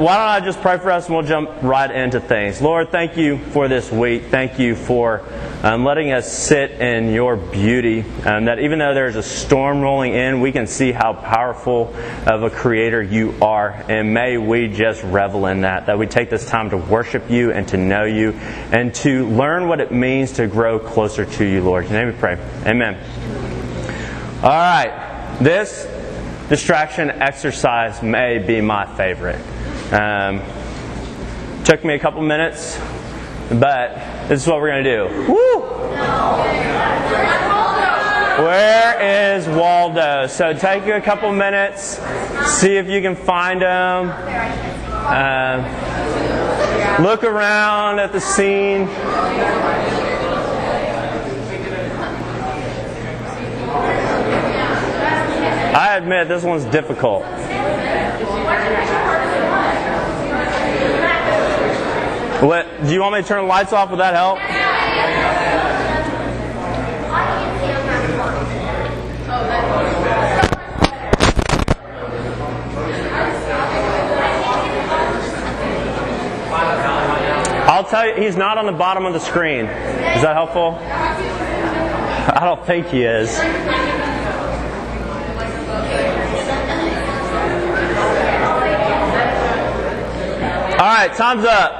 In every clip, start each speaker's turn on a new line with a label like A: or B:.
A: why don't I just pray for us and we'll jump right into things. Lord, thank you for this week. Thank you for um, letting us sit in your beauty. Um, that even though there's a storm rolling in, we can see how powerful of a creator you are. And may we just revel in that. That we take this time to worship you and to know you and to learn what it means to grow closer to you, Lord. In your name we pray. Amen. All right. This distraction exercise may be my favorite. Um, took me a couple minutes, but this is what we're going to do. Woo! Where is Waldo? So take you a couple minutes, see if you can find him. Uh, look around at the scene. I admit this one's difficult. Do you want me to turn the lights off? Would that help? I'll tell you, he's not on the bottom of the screen. Is that helpful? I don't think he is. All right, time's up.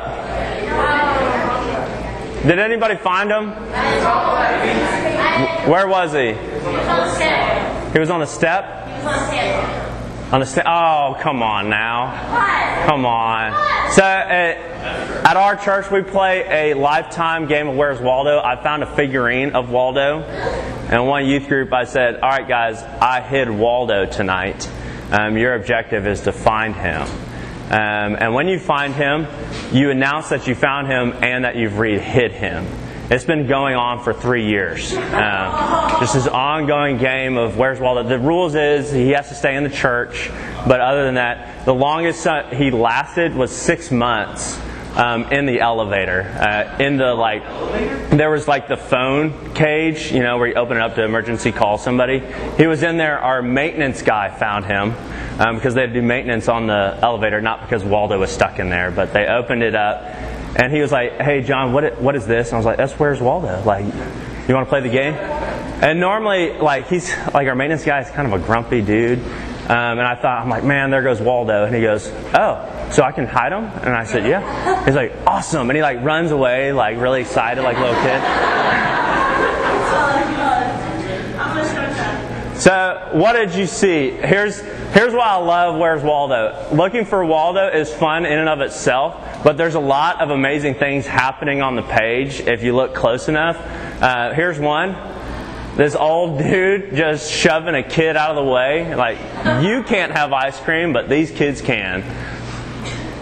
A: Did anybody find him? Where was he? He was on the step? On the step? Oh, come on now. Come on. So, uh, at our church, we play a lifetime game of Where's Waldo. I found a figurine of Waldo. And one youth group, I said, All right, guys, I hid Waldo tonight. Um, your objective is to find him. Um, and when you find him, you announce that you found him and that you've re- hid him. It's been going on for three years. Um, this is ongoing game of where's Waldo. The rules is he has to stay in the church, but other than that, the longest he lasted was six months. Um, in the elevator, uh, in the like, there was like the phone cage, you know, where you open it up to emergency call somebody. He was in there. Our maintenance guy found him um, because they do maintenance on the elevator, not because Waldo was stuck in there, but they opened it up. And he was like, "Hey, John, what what is this?" And I was like, "That's where's Waldo? Like, you want to play the game?" And normally, like he's like our maintenance guy is kind of a grumpy dude. Um, and I thought, I'm like, man, there goes Waldo. And he goes, oh, so I can hide him? And I said, yeah. He's like, awesome. And he like runs away, like really excited, like little kid. So, what did you see? Here's here's why I love Where's Waldo. Looking for Waldo is fun in and of itself, but there's a lot of amazing things happening on the page if you look close enough. Uh, here's one. This old dude just shoving a kid out of the way. Like, you can't have ice cream, but these kids can.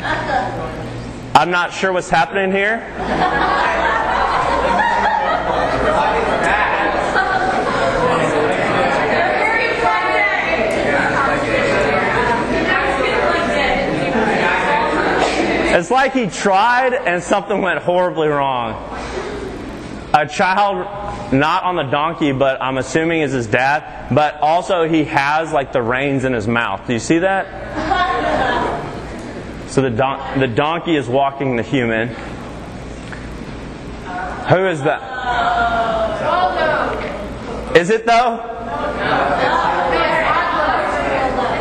A: I'm not sure what's happening here. It's like he tried and something went horribly wrong. A child, not on the donkey, but I'm assuming is his dad, but also he has like the reins in his mouth. Do you see that? So the, don- the donkey is walking the human. Who is that? Is it though?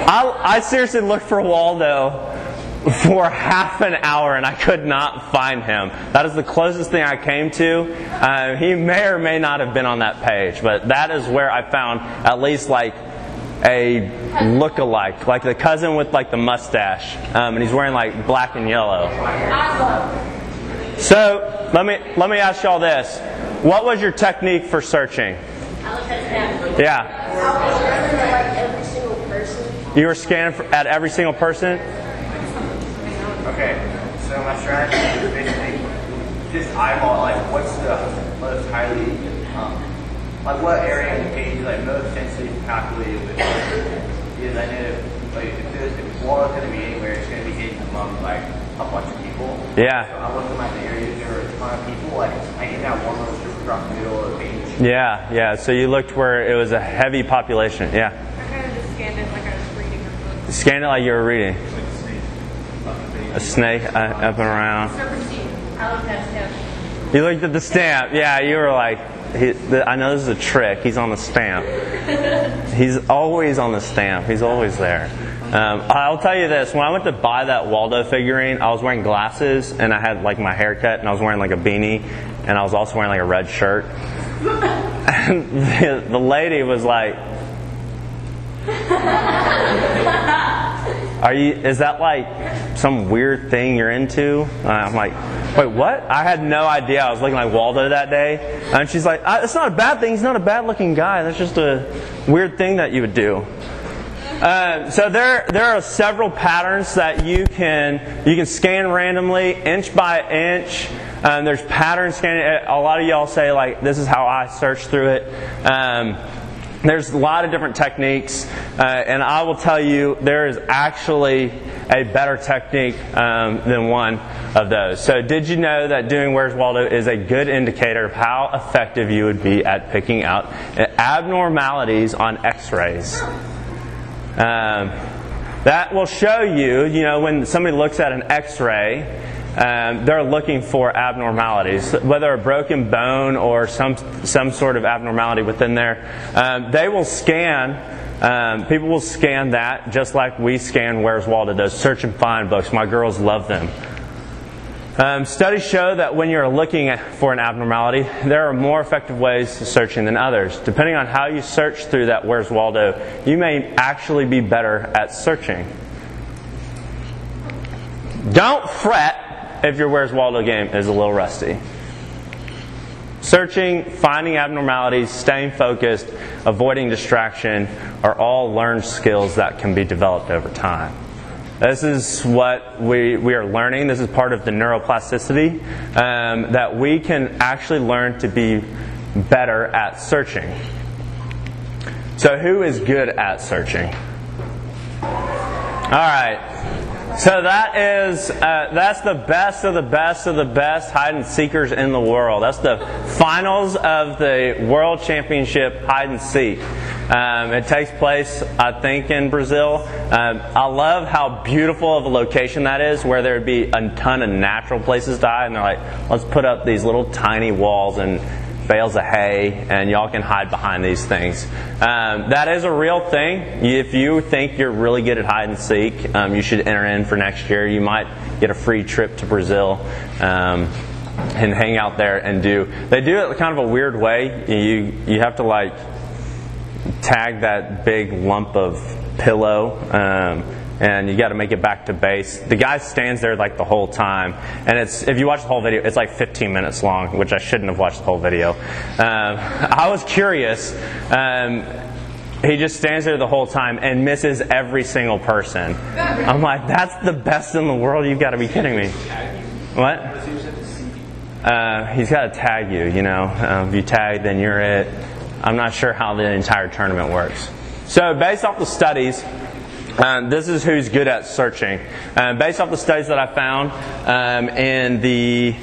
A: I, I seriously looked for Waldo for half an hour and I could not find him. That is the closest thing I came to. Uh, he may or may not have been on that page, but that is where I found at least like a look-alike, like the cousin with like the mustache, um, and he's wearing like black and yellow. So let me let me ask y'all this: What was your technique for searching? Yeah. You were scanning for, at every single person.
B: Okay, so my strategy is basically just eyeball like what's the most highly, um, like what area in the page is like most densely populated with. Because I know like if there's if wall is going to be anywhere, it's going to be hidden among like a bunch of people.
A: Yeah.
B: So I looked at my areas there were a ton of people. Like I hit that one little strip across the middle of the page.
A: Yeah, yeah. So you looked where it was a heavy population. Yeah.
C: I kind of just scanned it like I was reading a book.
A: Scanned it like you were reading. a snake uh, up and around.
C: I looked at him.
A: You looked at the stamp. Yeah, you were like, he, I know this is a trick. He's on the stamp. He's always on the stamp. He's always there. Um, I'll tell you this: when I went to buy that Waldo figurine, I was wearing glasses and I had like my haircut and I was wearing like a beanie and I was also wearing like a red shirt. And the, the lady was like, "Are you? Is that like some weird thing you're into?" Uh, I'm like, "Wait, what?" I had no idea. I was looking like Waldo that day, and she's like, "Uh, "It's not a bad thing. He's not a bad-looking guy. That's just a weird thing that you would do." Uh, so there, there are several patterns that you can you can scan randomly, inch by inch. Um, there's pattern scanning. A lot of y'all say like, "This is how I search through it." Um, there's a lot of different techniques, uh, and I will tell you there is actually a better technique um, than one of those. So, did you know that doing Where's Waldo is a good indicator of how effective you would be at picking out abnormalities on X-rays? Um, that will show you, you know, when somebody looks at an X-ray, um, they're looking for abnormalities, whether a broken bone or some some sort of abnormality within there. Um, they will scan. Um, people will scan that just like we scan Where's Waldo. Those search and find books. My girls love them. Um, studies show that when you're looking for an abnormality, there are more effective ways to searching than others. Depending on how you search through that Where's Waldo, you may actually be better at searching. Don't fret if your Where's Waldo game is a little rusty. Searching, finding abnormalities, staying focused, avoiding distraction are all learned skills that can be developed over time. This is what we, we are learning. This is part of the neuroplasticity um, that we can actually learn to be better at searching. So, who is good at searching? All right. So that is uh, that's the best of the best of the best hide and seekers in the world. That's the finals of the World Championship hide and seek. Um, it takes place, I think, in Brazil. Um, I love how beautiful of a location that is, where there would be a ton of natural places to hide, and they're like, let's put up these little tiny walls and bales of hay, and y'all can hide behind these things. Um, that is a real thing. If you think you're really good at hide and seek, um, you should enter in for next year. You might get a free trip to Brazil. Um, and hang out there and do. They do it kind of a weird way. You you have to like tag that big lump of pillow. Um, and you got to make it back to base. The guy stands there like the whole time, and it's if you watch the whole video, it's like 15 minutes long, which I shouldn't have watched the whole video. Um, I was curious. Um, he just stands there the whole time and misses every single person. I'm like, that's the best in the world. You've got to be kidding me. What? Uh, he's got to tag you. You know, um, if you tag, then you're it. I'm not sure how the entire tournament works. So, based off the studies, um, this is who's good at searching. Um, based off the studies that I found um, in the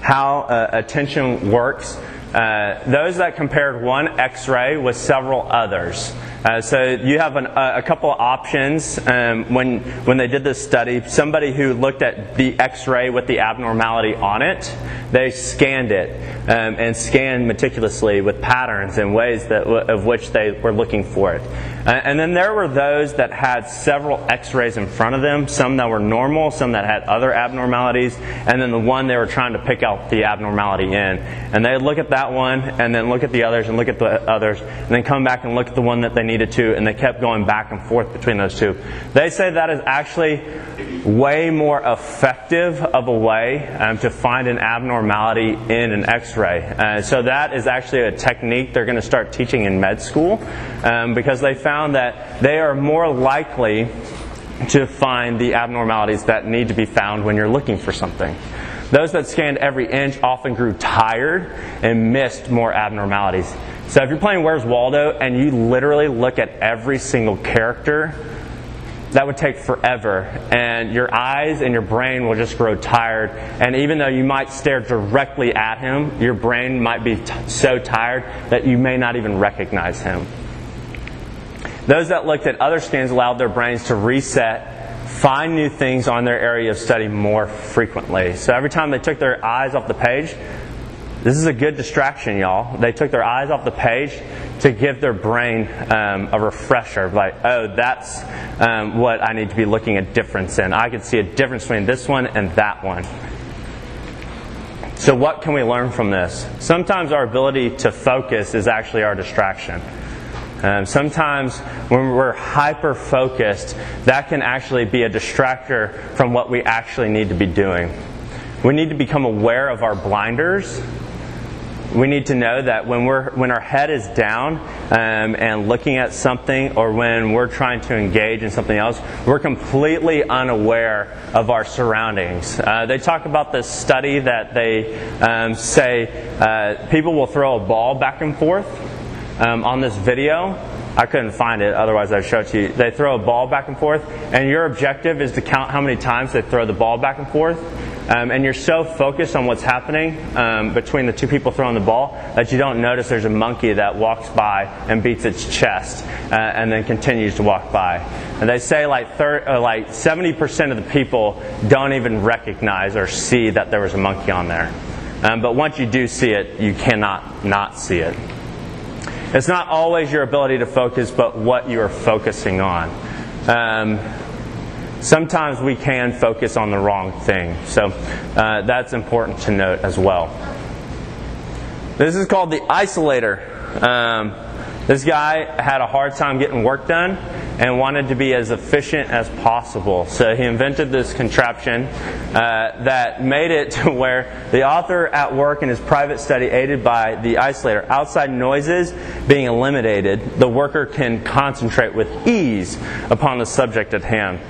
A: how uh, attention works, uh, those that compared one X-ray with several others. Uh, so you have an, a couple of options um, when when they did this study. Somebody who looked at the X-ray with the abnormality on it, they scanned it um, and scanned meticulously with patterns and ways that of which they were looking for it. And then there were those that had several X-rays in front of them, some that were normal, some that had other abnormalities, and then the one they were trying to pick out the abnormality in. And they would look at that one, and then look at the others, and look at the others, and then come back and look at the one that they needed to, and they kept going back and forth between those two. They say that is actually way more effective of a way um, to find an abnormality in an X-ray. Uh, so that is actually a technique they're going to start teaching in med school um, because they found that they are more likely to find the abnormalities that need to be found when you're looking for something. Those that scanned every inch often grew tired and missed more abnormalities. So if you're playing Where's Waldo and you literally look at every single character, that would take forever. And your eyes and your brain will just grow tired. And even though you might stare directly at him, your brain might be t- so tired that you may not even recognize him. Those that looked at other scans allowed their brains to reset find new things on their area of study more frequently. So every time they took their eyes off the page, this is a good distraction, y'all. They took their eyes off the page to give their brain um, a refresher. Like, oh, that's um, what I need to be looking at difference in. I can see a difference between this one and that one. So, what can we learn from this? Sometimes our ability to focus is actually our distraction. Um, sometimes when we're hyper focused, that can actually be a distractor from what we actually need to be doing. We need to become aware of our blinders we need to know that when we're when our head is down um, and looking at something, or when we're trying to engage in something else, we're completely unaware of our surroundings. Uh, they talk about this study that they um, say uh, people will throw a ball back and forth um, on this video. I couldn't find it, otherwise I'd show it to you. They throw a ball back and forth, and your objective is to count how many times they throw the ball back and forth. Um, and you're so focused on what's happening um, between the two people throwing the ball that you don't notice there's a monkey that walks by and beats its chest uh, and then continues to walk by. And they say like thir- uh, like 70% of the people don't even recognize or see that there was a monkey on there. Um, but once you do see it, you cannot not see it. It's not always your ability to focus, but what you are focusing on. Um, sometimes we can focus on the wrong thing. So uh, that's important to note as well. This is called the isolator. Um, this guy had a hard time getting work done and wanted to be as efficient as possible. So he invented this contraption uh, that made it to where the author at work in his private study, aided by the isolator, outside noises being eliminated, the worker can concentrate with ease upon the subject at hand.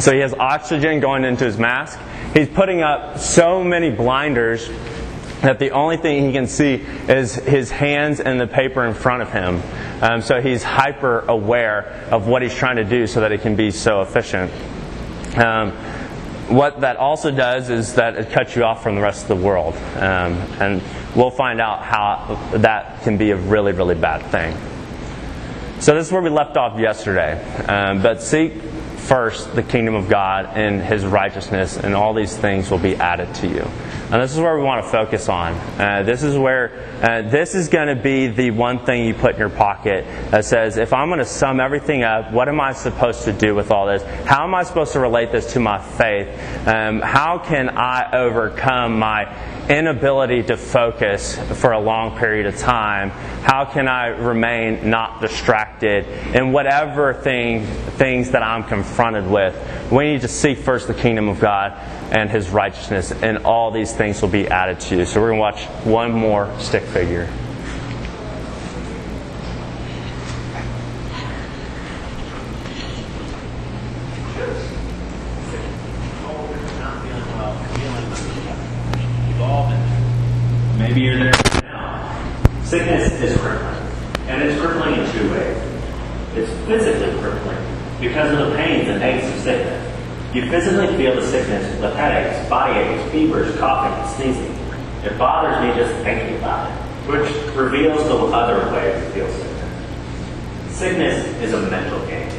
A: So he has oxygen going into his mask. He's putting up so many blinders that the only thing he can see is his hands and the paper in front of him. Um, so he's hyper aware of what he's trying to do so that he can be so efficient. Um, what that also does is that it cuts you off from the rest of the world. Um, and we'll find out how that can be a really, really bad thing. So this is where we left off yesterday. Um, but seek first the kingdom of God and his righteousness, and all these things will be added to you. And this is where we want to focus on. Uh, this is where uh, this is going to be the one thing you put in your pocket that says, if I'm going to sum everything up, what am I supposed to do with all this? How am I supposed to relate this to my faith? Um, how can I overcome my inability to focus for a long period of time? How can I remain not distracted in whatever thing, things that I'm confronted with? We need to seek first the kingdom of God and his righteousness, and all these things will be added to you. So we're going to watch one more stick figure.
D: Maybe you're there now. Sickness is crippling. And it's crippling in two ways. It's physically crippling because of the pains and aches of sickness. You physically feel the sickness with headaches, body aches, fevers, coughing, sneezing. It bothers me just thinking about it, which reveals the other way to feel sickness. Sickness is a mental game.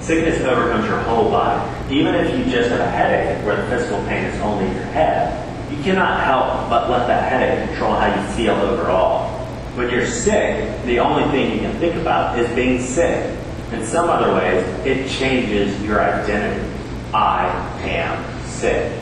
D: Sickness overcomes your whole body. Even if you just have a headache where the physical pain is only in your head, you cannot help but let that headache control how you feel overall. When you're sick, the only thing you can think about is being sick. In some other ways, it changes your identity. I am sick.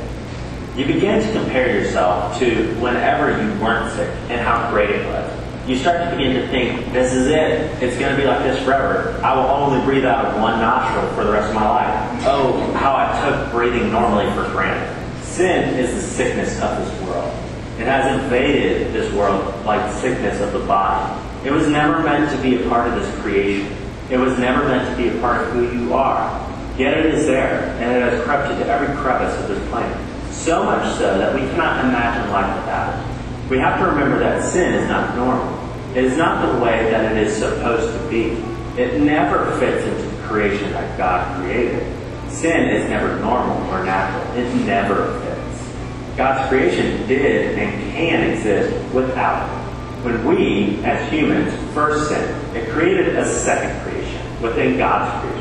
D: You begin to compare yourself to whenever you weren't sick and how great it was. You start to begin to think, this is it. It's going to be like this forever. I will only breathe out of one nostril for the rest of my life. Oh, how I took breathing normally for granted. Sin is the sickness of this world. It has invaded this world like sickness of the body. It was never meant to be a part of this creation. It was never meant to be a part of who you are. Yet it is there, and it has crept into every crevice of this planet. So much so that we cannot imagine life without it. We have to remember that sin is not normal. It is not the way that it is supposed to be. It never fits into the creation that God created. Sin is never normal or natural. It never fits. God's creation did and can exist without it. When we, as humans, first sinned, it created a second creation within God's creation.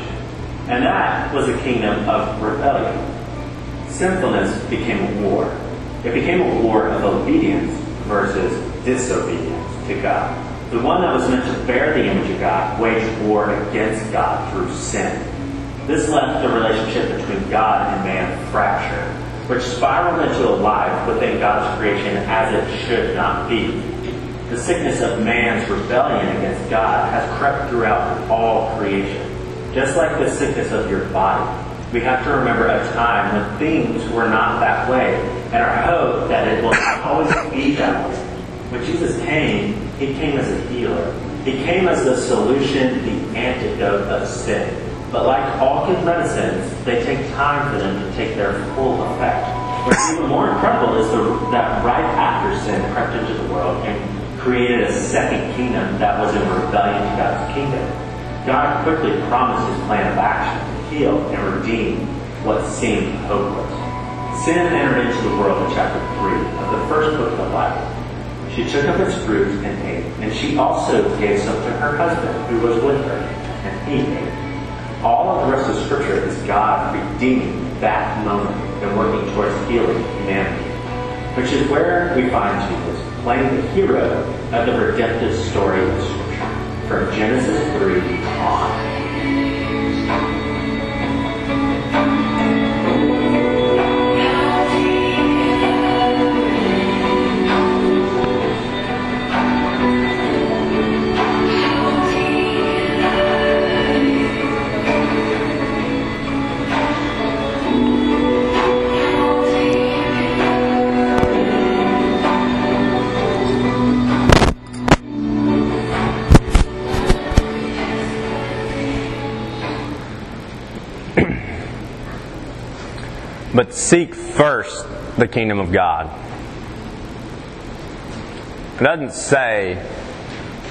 D: And that was a kingdom of rebellion. Sinfulness became a war. It became a war of obedience versus disobedience to God. The one that was meant to bear the image of God waged war against God through sin. This left the relationship between God and man fractured, which spiraled into a life within God's creation as it should not be. The sickness of man's rebellion against God has crept throughout all creation, just like the sickness of your body. We have to remember a time when things were not that way, and our hope that it will always be that way. When Jesus came, he came as a healer. He came as the solution, the antidote of sin. But like all good medicines, they take time for them to take their full effect. What's even more incredible is the, that right after sin crept into the world and created a second kingdom that was in rebellion to God's kingdom. God quickly promised his plan of action to heal and redeem what seemed hopeless. Sin entered into the world in chapter 3 of the first book of the Bible. She took up its fruit and ate, and she also gave some to her husband who was with her, and he ate. All of the rest of Scripture is God redeeming that moment and working towards healing humanity, which is where we find Jesus playing the hero of the redemptive story of Scripture from Genesis 3 on.
A: Seek first the kingdom of God. It doesn't say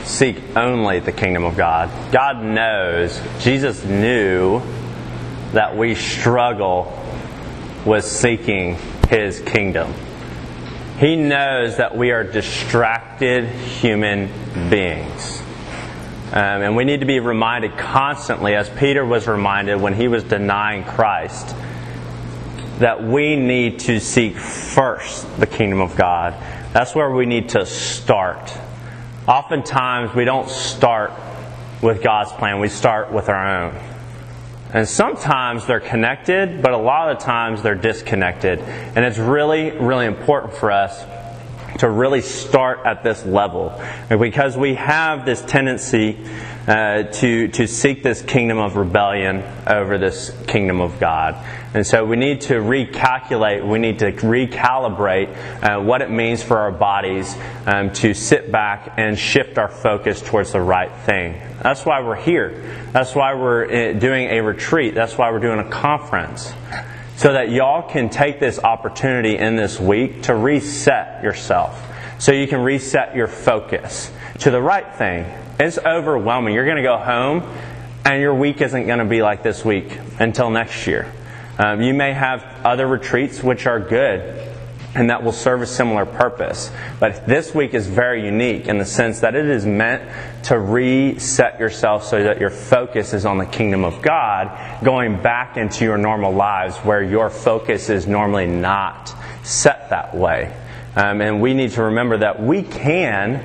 A: seek only the kingdom of God. God knows, Jesus knew that we struggle with seeking his kingdom. He knows that we are distracted human beings. Um, and we need to be reminded constantly, as Peter was reminded when he was denying Christ, that we need to seek first the kingdom of God. That's where we need to start. Oftentimes, we don't start with God's plan, we start with our own. And sometimes they're connected, but a lot of the times they're disconnected. And it's really, really important for us to really start at this level because we have this tendency uh, to to seek this kingdom of rebellion over this kingdom of God, and so we need to recalculate, we need to recalibrate uh, what it means for our bodies um, to sit back and shift our focus towards the right thing. That's why we're here. That's why we're uh, doing a retreat. That's why we're doing a conference so that y'all can take this opportunity in this week to reset yourself. So you can reset your focus to the right thing. It's overwhelming. You're going to go home and your week isn't going to be like this week until next year. Um, you may have other retreats which are good and that will serve a similar purpose. But this week is very unique in the sense that it is meant to reset yourself so that your focus is on the kingdom of God, going back into your normal lives where your focus is normally not set that way. Um, and we need to remember that we can,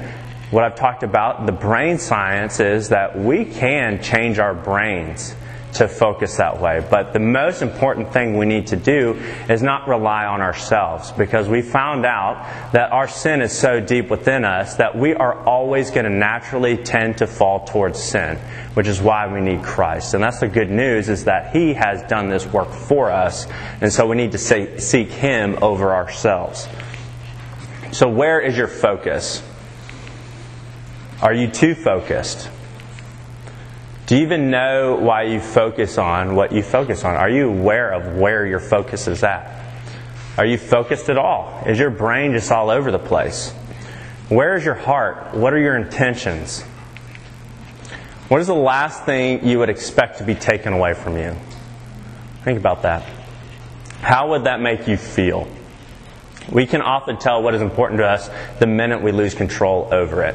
A: what I've talked about, the brain science is that we can change our brains to focus that way. But the most important thing we need to do is not rely on ourselves because we found out that our sin is so deep within us that we are always going to naturally tend to fall towards sin, which is why we need Christ. And that's the good news is that He has done this work for us. And so we need to say, seek Him over ourselves. So where is your focus? Are you too focused? Do you even know why you focus on what you focus on? Are you aware of where your focus is at? Are you focused at all? Is your brain just all over the place? Where is your heart? What are your intentions? What is the last thing you would expect to be taken away from you? Think about that. How would that make you feel? We can often tell what is important to us the minute we lose control over it.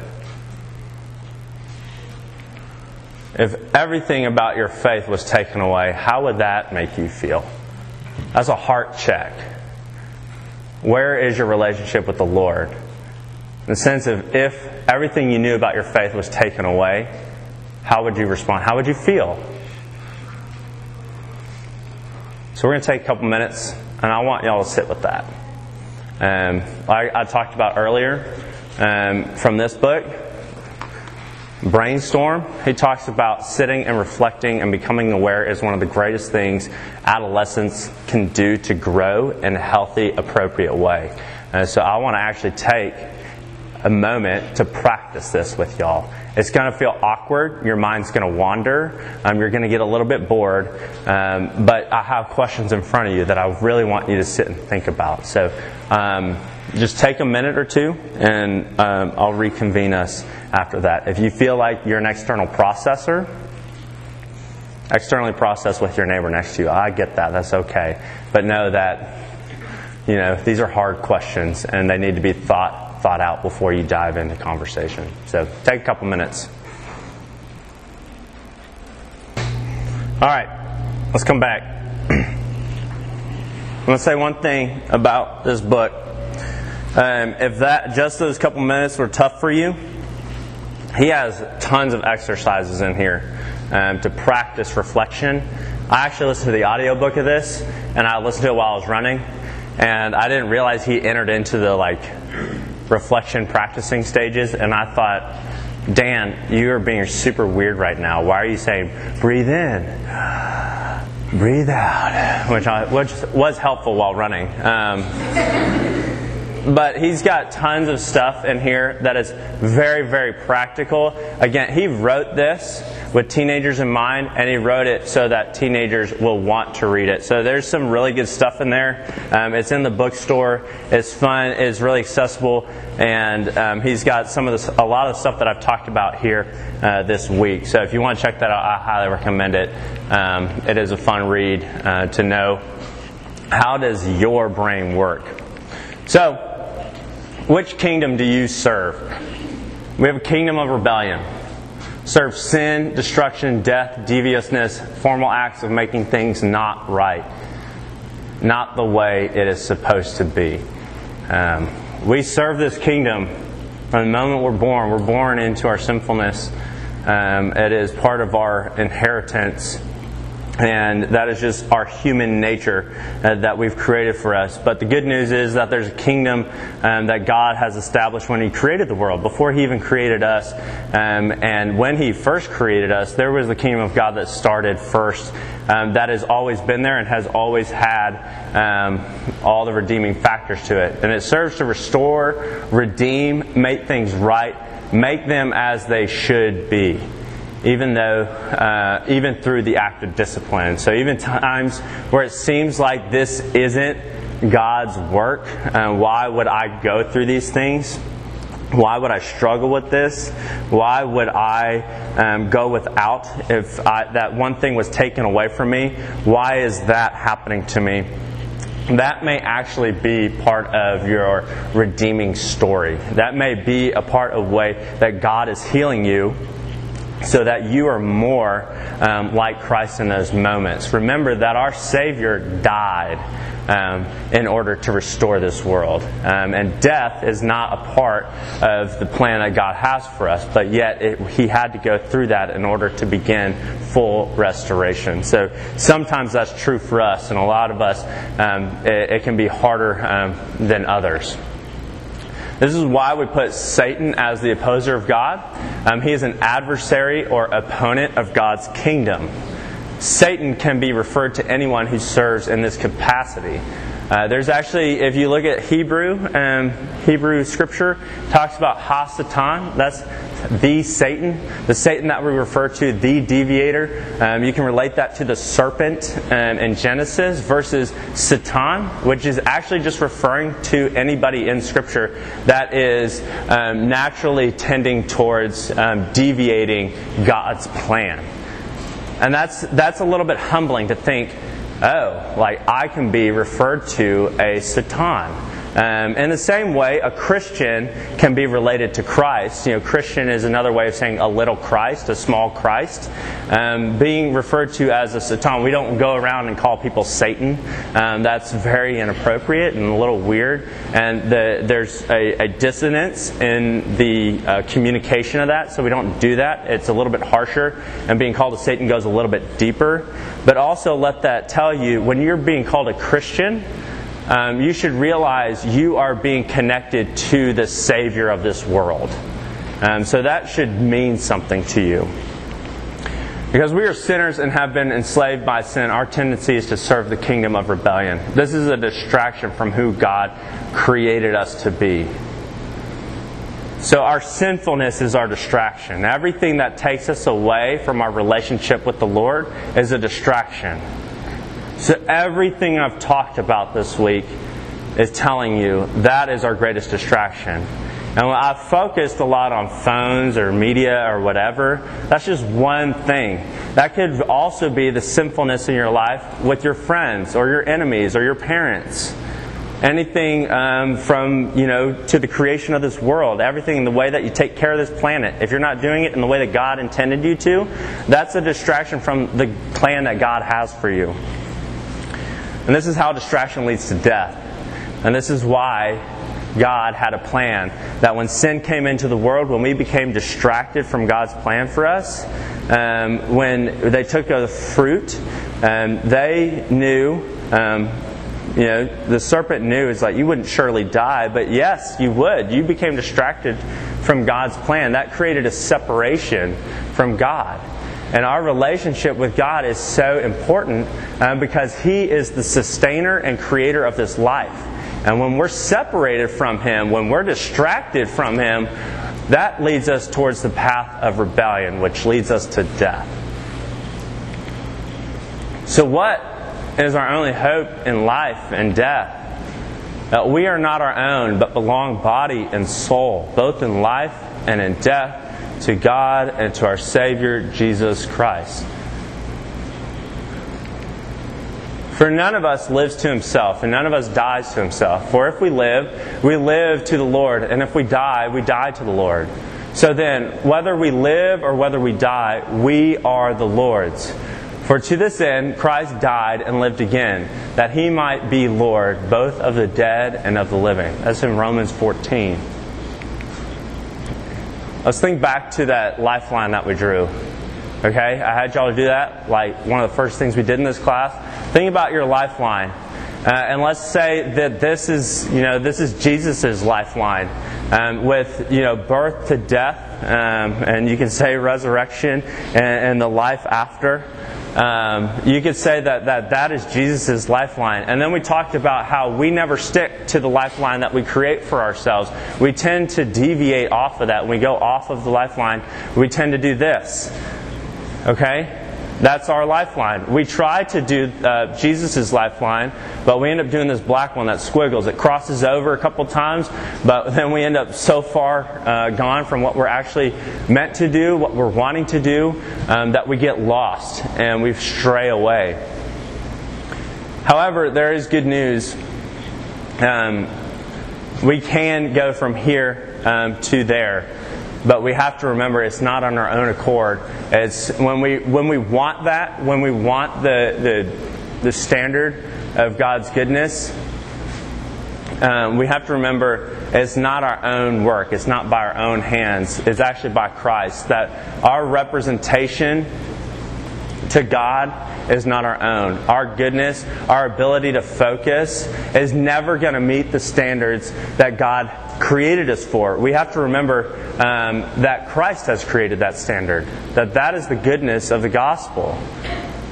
A: If everything about your faith was taken away, how would that make you feel? That's a heart check. Where is your relationship with the Lord? In the sense of if everything you knew about your faith was taken away, how would you respond? How would you feel? So we're going to take a couple minutes, and I want y'all to sit with that. Um, I, I talked about earlier um, from this book, Brainstorm, he talks about sitting and reflecting and becoming aware is one of the greatest things adolescents can do to grow in a healthy, appropriate way. Uh, so I want to actually take a moment to practice this with y'all. It's going to feel awkward. Your mind's going to wander. Um, you're going to get a little bit bored. Um, but I have questions in front of you that I really want you to sit and think about. So um, just take a minute or two, and um, I'll reconvene us after that. If you feel like you're an external processor, externally process with your neighbor next to you. I get that. That's okay. But know that you know these are hard questions, and they need to be thought thought out before you dive into conversation. So take a couple minutes. All right, let's come back. I'm going to say one thing about this book. Um, if that just those couple minutes were tough for you, he has tons of exercises in here um, to practice reflection. I actually listened to the audiobook of this, and I listened to it while I was running, and I didn't realize he entered into the like reflection practicing stages, and I thought, Dan, you are being super weird right now. Why are you saying breathe in, breathe out, which I, which was helpful while running. Um, but he's got tons of stuff in here that is very, very practical. Again, he wrote this with teenagers in mind, and he wrote it so that teenagers will want to read it. So there's some really good stuff in there. Um, it's in the bookstore. It's fun. It's really accessible, and um, he's got some of the, a lot of stuff that I've talked about here uh, this week. So if you want to check that out, I highly recommend it. Um, it is a fun read uh, to know how does your brain work. So which kingdom do you serve? We have a kingdom of rebellion. Serve sin, destruction, death, deviousness, formal acts of making things not right, not the way it is supposed to be. Um, we serve this kingdom from the moment we're born. We're born into our sinfulness. Um, it is part of our inheritance and that is just our human nature uh, that we've created for us. But the good news is that there's a kingdom um, that God has established when He created the world, before He even created us. Um, and when He first created us, there was the kingdom of God that started first. Um, that has always been there and has always had um, all the redeeming factors to it. And it serves to restore, redeem, make things right, make them as they should be even though, uh, even through the act of discipline. So even times where it seems like this isn't God's work, uh, why would I go through these things? Why would I struggle with this? Why would I um, go without if I, that one thing was taken away from me? Why is that happening to me? that may actually be part of your redeeming story. That may be a part of way that God is healing you so that you are more um, like Christ in those moments. Remember that our Savior died um, in order to restore this world. Um, and death is not a part of the plan that God has for us, but yet it, He had to go through that in order to begin full restoration. So sometimes that's true for us, and a lot of us, um, it, it, can be harder um, than others. This is why we put Satan as the opposer of God. Um, he is an adversary or opponent of God's kingdom. Satan can be referred to anyone who serves in this capacity. Uh, there's actually, if you look at Hebrew, um, Hebrew scripture talks about Hasatan. That's the Satan, the Satan that we refer to, the deviator. Um, you can relate that to the serpent um, in Genesis versus Satan, which is actually just referring to anybody in Scripture that is um, naturally tending towards um, deviating God's plan. And that's, that's a little bit humbling to think oh, like I can be referred to a Satan. Um, in the same way, a Christian can be related to Christ. You know, Christian is another way of saying a little Christ, a small Christ. Um, being referred to as a Satan. We don't go around and call people Satan. Um, that's very inappropriate and a little weird. And the, there's a, a, dissonance in the uh, communication of that, so we don't do that. It's a little bit harsher, and being called a Satan goes a little bit deeper. But also let that tell you when you're being called a Christian, um, you should realize you are being connected to the Savior of this world. Um, so that should mean something to you. Because we are sinners and have been enslaved by sin, our tendency is to serve the kingdom of rebellion. This is a distraction from who God created us to be. So our sinfulness is our distraction. Everything that takes us away from our relationship with the Lord is a distraction. So everything I've talked about this week is telling you that is our greatest distraction. And I've focused a lot on phones or media or whatever. That's just one thing. That could also be the sinfulness in your life with your friends or your enemies or your parents. Anything um, from, you know, to the creation of this world, everything, in the way that you take care of this planet. If you're not doing it in the way that God intended you to, that's a distraction from the plan that God has for you. And this is how distraction leads to death. And this is why God had a plan that when sin came into the world, when we became distracted from God's plan for us, um, when they took a fruit, um, they knew, um, you know, the serpent knew it's like you wouldn't surely die, but yes, you would. You became distracted from God's plan. That created a separation from God. And our relationship with God is so important um, because He is the sustainer and creator of this life. And when we're separated from Him, when we're distracted from Him, that leads us towards the path of rebellion, which leads us to death. So, what is our only hope in life and death? Uh, we are not our own, but belong body and soul, both in life and in death to God and to our Savior, Jesus Christ. For none of us lives to himself, and none of us dies to himself. For if we live, we live to the Lord, and if we die, we die to the Lord. So then, whether we live or whether we die, we are the Lord's. For to this end Christ died and lived again, that he might be Lord both of the dead and of the living. That's in Romans 14. Let's think back to that lifeline that we drew. Okay, I had y'all do that, like one of the first things we did in this class. Think about your lifeline. Uh, and let's say that this is, you know, this is Jesus' lifeline um, with, you know, birth to death, um, and you can say resurrection and, and the life after. Um, you could say that, that that is Jesus' lifeline. And then we talked about how we never stick to the lifeline that we create for ourselves. We tend to deviate off of that. When we go off of the lifeline, we tend to do this. Okay? That's our lifeline. We try to do uh, Jesus' lifeline, but we end up doing this black one that squiggles. It crosses over a couple times, but then we end up so far uh, gone from what we're actually meant to do, what we're wanting to do, um, that we get lost and we stray away. However, there is good news. Um, we can go from here um, to there but we have to remember it's not on our own accord. It's when we when we want that, when we want the the, the standard of God's goodness, um, we have to remember it's not our own work. It's not by our own hands. It's actually by Christ. That our representation to God is not our own. Our goodness, our ability to focus is never going to meet the standards that God created us for. We have to remember um, that Christ has created that standard, that that is the goodness of the gospel.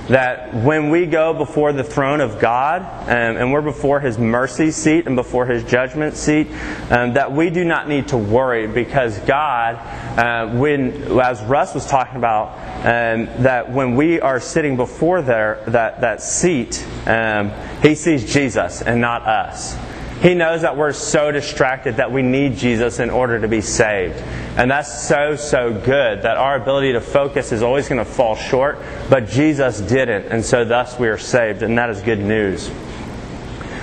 A: That when we go before the throne of God um, and we're before His mercy seat and before His judgment seat, um, that we do not need to worry because God, uh, when as Russ was talking about, um, that when we are sitting before there that that seat, um, He sees Jesus and not us. He knows that we're so distracted that we need Jesus in order to be saved. And that's so, so good that our ability to focus is always going to fall short, but Jesus didn't, and so thus we are saved, and that is good news.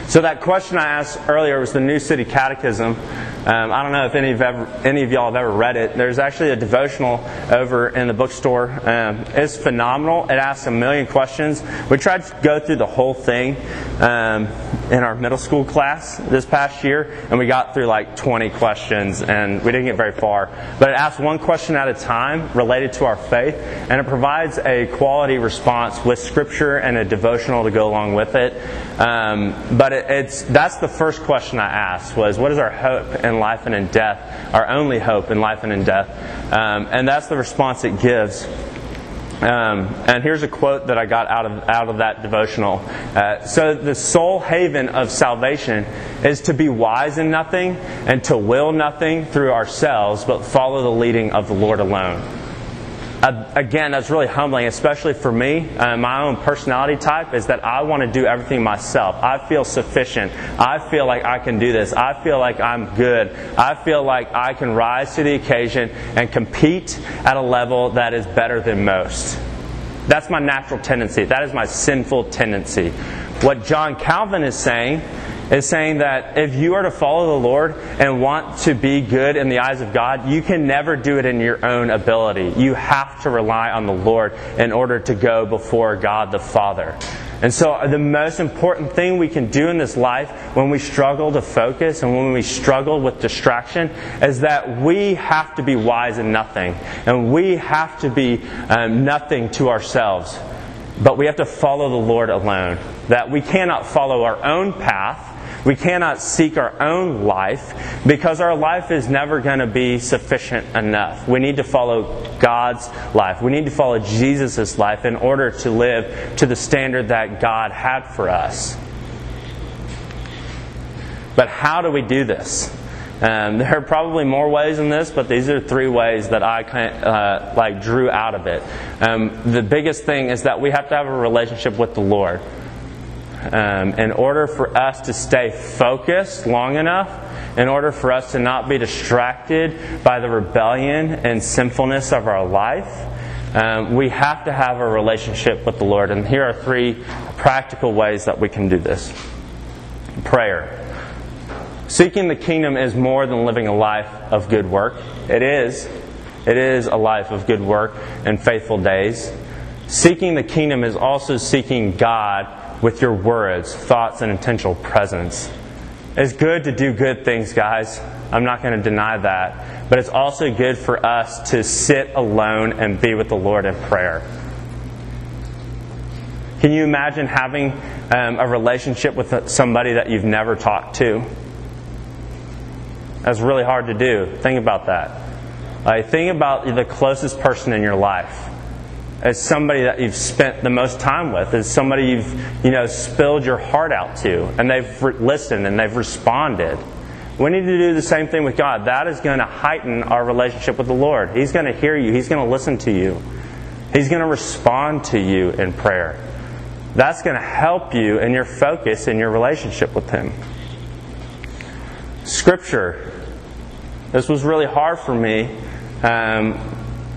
A: So that question I asked earlier was the New City Catechism. Um, I don't know if any of, ever, any of y'all have ever read it. There's actually a devotional over in the bookstore. Um, it's phenomenal. It asks a million questions. We tried to go through the whole thing um, in our middle school class this past year, and we got through like 20 questions, and we didn't get very far. But it asks one question at a time related to our faith, and it provides a quality response with Scripture and a devotional to go along with it. Um, but it, it's that's the first question I asked was, what is our hope in life and in death? Our only hope in life and in death, um, and that's the response it gives. Um, and here's a quote that I got out of out of that devotional. Uh, so the sole haven of salvation is to be wise in nothing and to will nothing through ourselves, but follow the leading of the Lord alone uh, again, that's really humbling, especially for me. Uh, my own personality type is that I want to do everything myself. I feel sufficient. I feel like I can do this. I feel like I'm good. I feel like I can rise to the occasion and compete at a level that is better than most. That's my natural tendency. That is my sinful tendency. What John Calvin is saying is saying that if you are to follow the Lord and want to be good in the eyes of God, you can never do it in your own ability. You have to rely on the Lord in order to go before God the Father. And so, the most important thing we can do in this life when we struggle to focus and when we struggle with distraction is that we have to be wise in nothing. And we have to be um, nothing to ourselves. But we have to follow the Lord alone. That we cannot follow our own path we cannot seek our own life because our life is never going to be sufficient enough. We need to follow God's life. We need to follow Jesus' life in order to live to the standard that God had for us. But how do we do this? Um, there are probably more ways than this, but these are three ways that I kind uh, like drew out of it. Um, the biggest thing is that we have to have a relationship with the Lord. Um, in order for us to stay focused long enough, in order for us to not be distracted by the rebellion and sinfulness of our life, um, we have to have a relationship with the Lord. And here are three practical ways that we can do this prayer. Seeking the kingdom is more than living a life of good work. It is. It is a life of good work and faithful days. Seeking the kingdom is also seeking God with your words, thoughts, and intentional presence. It's good to do good things, guys. I'm not going to deny that. But it's also good for us to sit alone and be with the Lord in prayer. Can you imagine having um, a relationship with somebody that you've never talked to? That's really hard to do. Think about that. Think about the closest person in your life as somebody that you've spent the most time with, as somebody you've you know spilled your heart out to, and they've re- listened and they've responded. We need to do the same thing with God. That is going to heighten our relationship with the Lord. He's going to hear you. He's going to listen to you. He's going to respond to you in prayer. That's going to help you in your focus in your relationship with Him. Scripture. This was really hard for me um,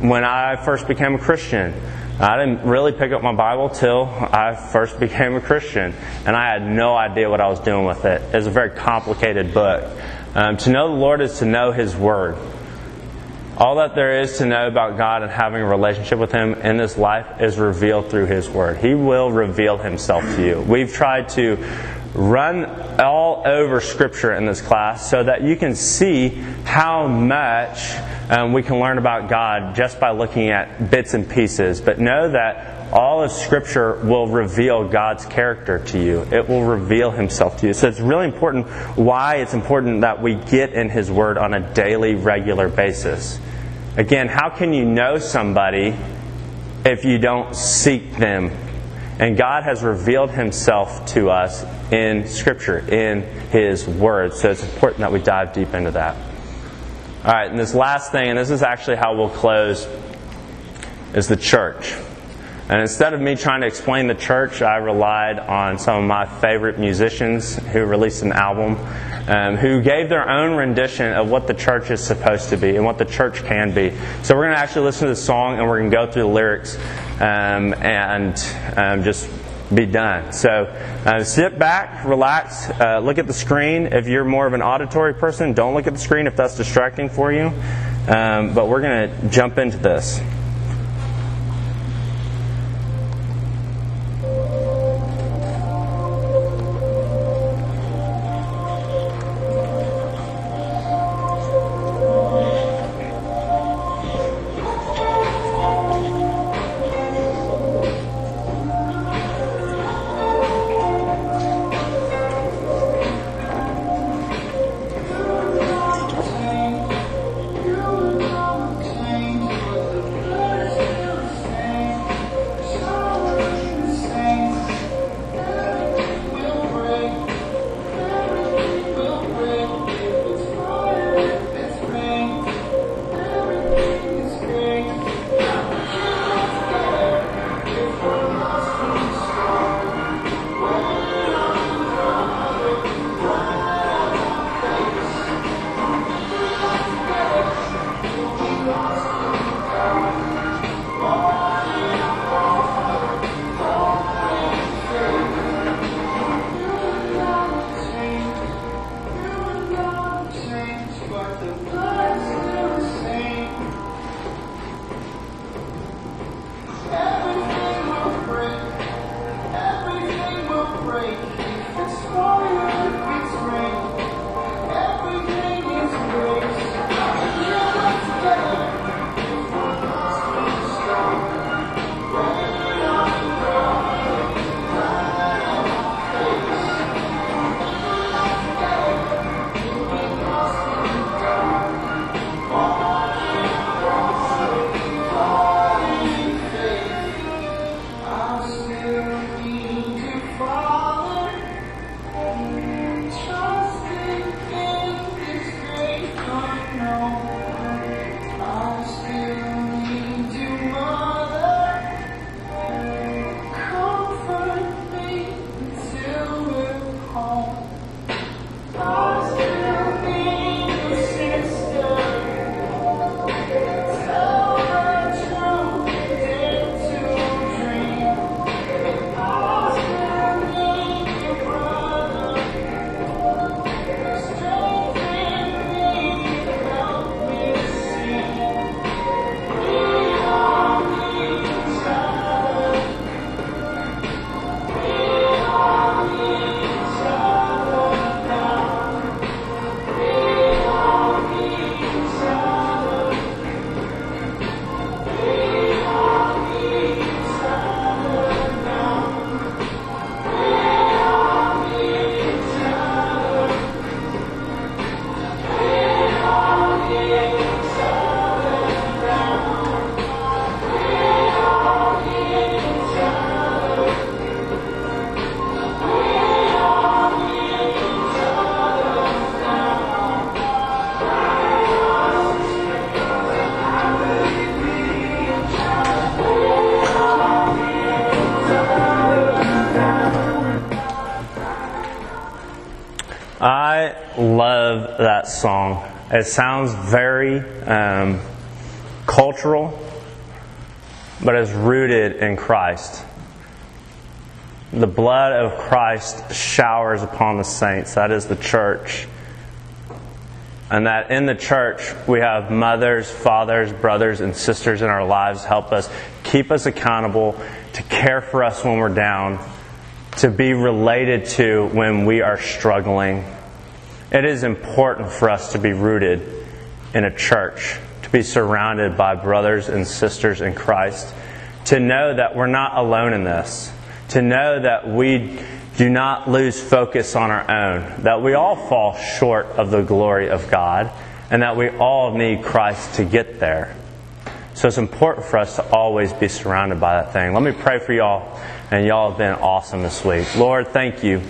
A: when I first became a Christian. I didn't really pick up my Bible till I first became a Christian, and I had no idea what I was doing with it. It's a very complicated book. Um, to know the Lord is to know His Word. All that there is to know about God and having a relationship with Him in this life is revealed through His Word. He will reveal Himself to you. We've tried to run all over Scripture in this class so that you can see how much um, we can learn about God just by looking at bits and pieces. But know that all of Scripture will reveal God's character to you. It will reveal Himself to you. So it's really important why it's important that we get in His Word on a daily, regular basis. Again, how can you know somebody if you don't seek them and God has revealed Himself to us in Scripture, in His Word. So it's important that we dive deep into that. All right, and this last thing, and this is actually how we'll close, is the church. And instead of me trying to explain the church, I relied on some of my favorite musicians who released an album, um, who gave their own rendition of what the church is supposed to be and what the church can be. So we're going to actually listen to the song and we're going to go through the lyrics um, and um, just
E: be done. So uh, sit back, relax, uh, look at the screen. If you're more of an auditory person, don't look at the screen if that's distracting for you. Um, but we're going to jump into this. That song. It sounds very um, cultural, but it's rooted in Christ. The blood of Christ showers upon the saints. That is the church. And that in the church, we have mothers, fathers, brothers, and sisters in our lives help us, keep us accountable, to care for us when we're down, to be related to when we are struggling. It is important for us to be rooted in a church, to be surrounded by brothers and sisters in Christ, to know that we're not alone in this, to know that we do not lose focus on our own, that we all fall short of the glory of God, and that we all need Christ to get there. So it's important for us to always be surrounded by that thing. Let me pray for y'all, and y'all have been awesome this week. Lord, thank you.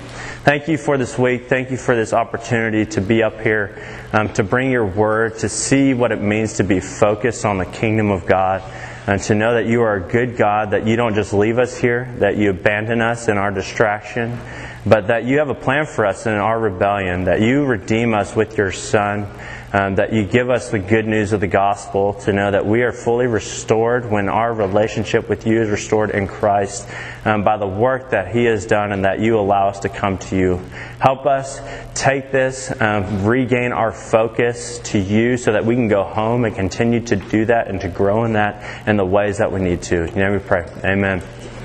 E: Thank you for this week. Thank you for this opportunity to be up here, um, to bring your word, to see what it means to be focused on the kingdom of God.
A: and to know that you are a good God, that you don't just leave us here, that you abandon us in our distraction, but that you have a plan for us in our rebellion, that you redeem us with your Son, um, that you give us the good news of the gospel to know that we are fully restored when our relationship with you is restored in Christ um, by the work that He has done and that you allow us to come to you. Help us take this, um, regain our focus to you so that we can go home and continue to do that and to grow in that in the ways that we need to. You know, we pray. Amen.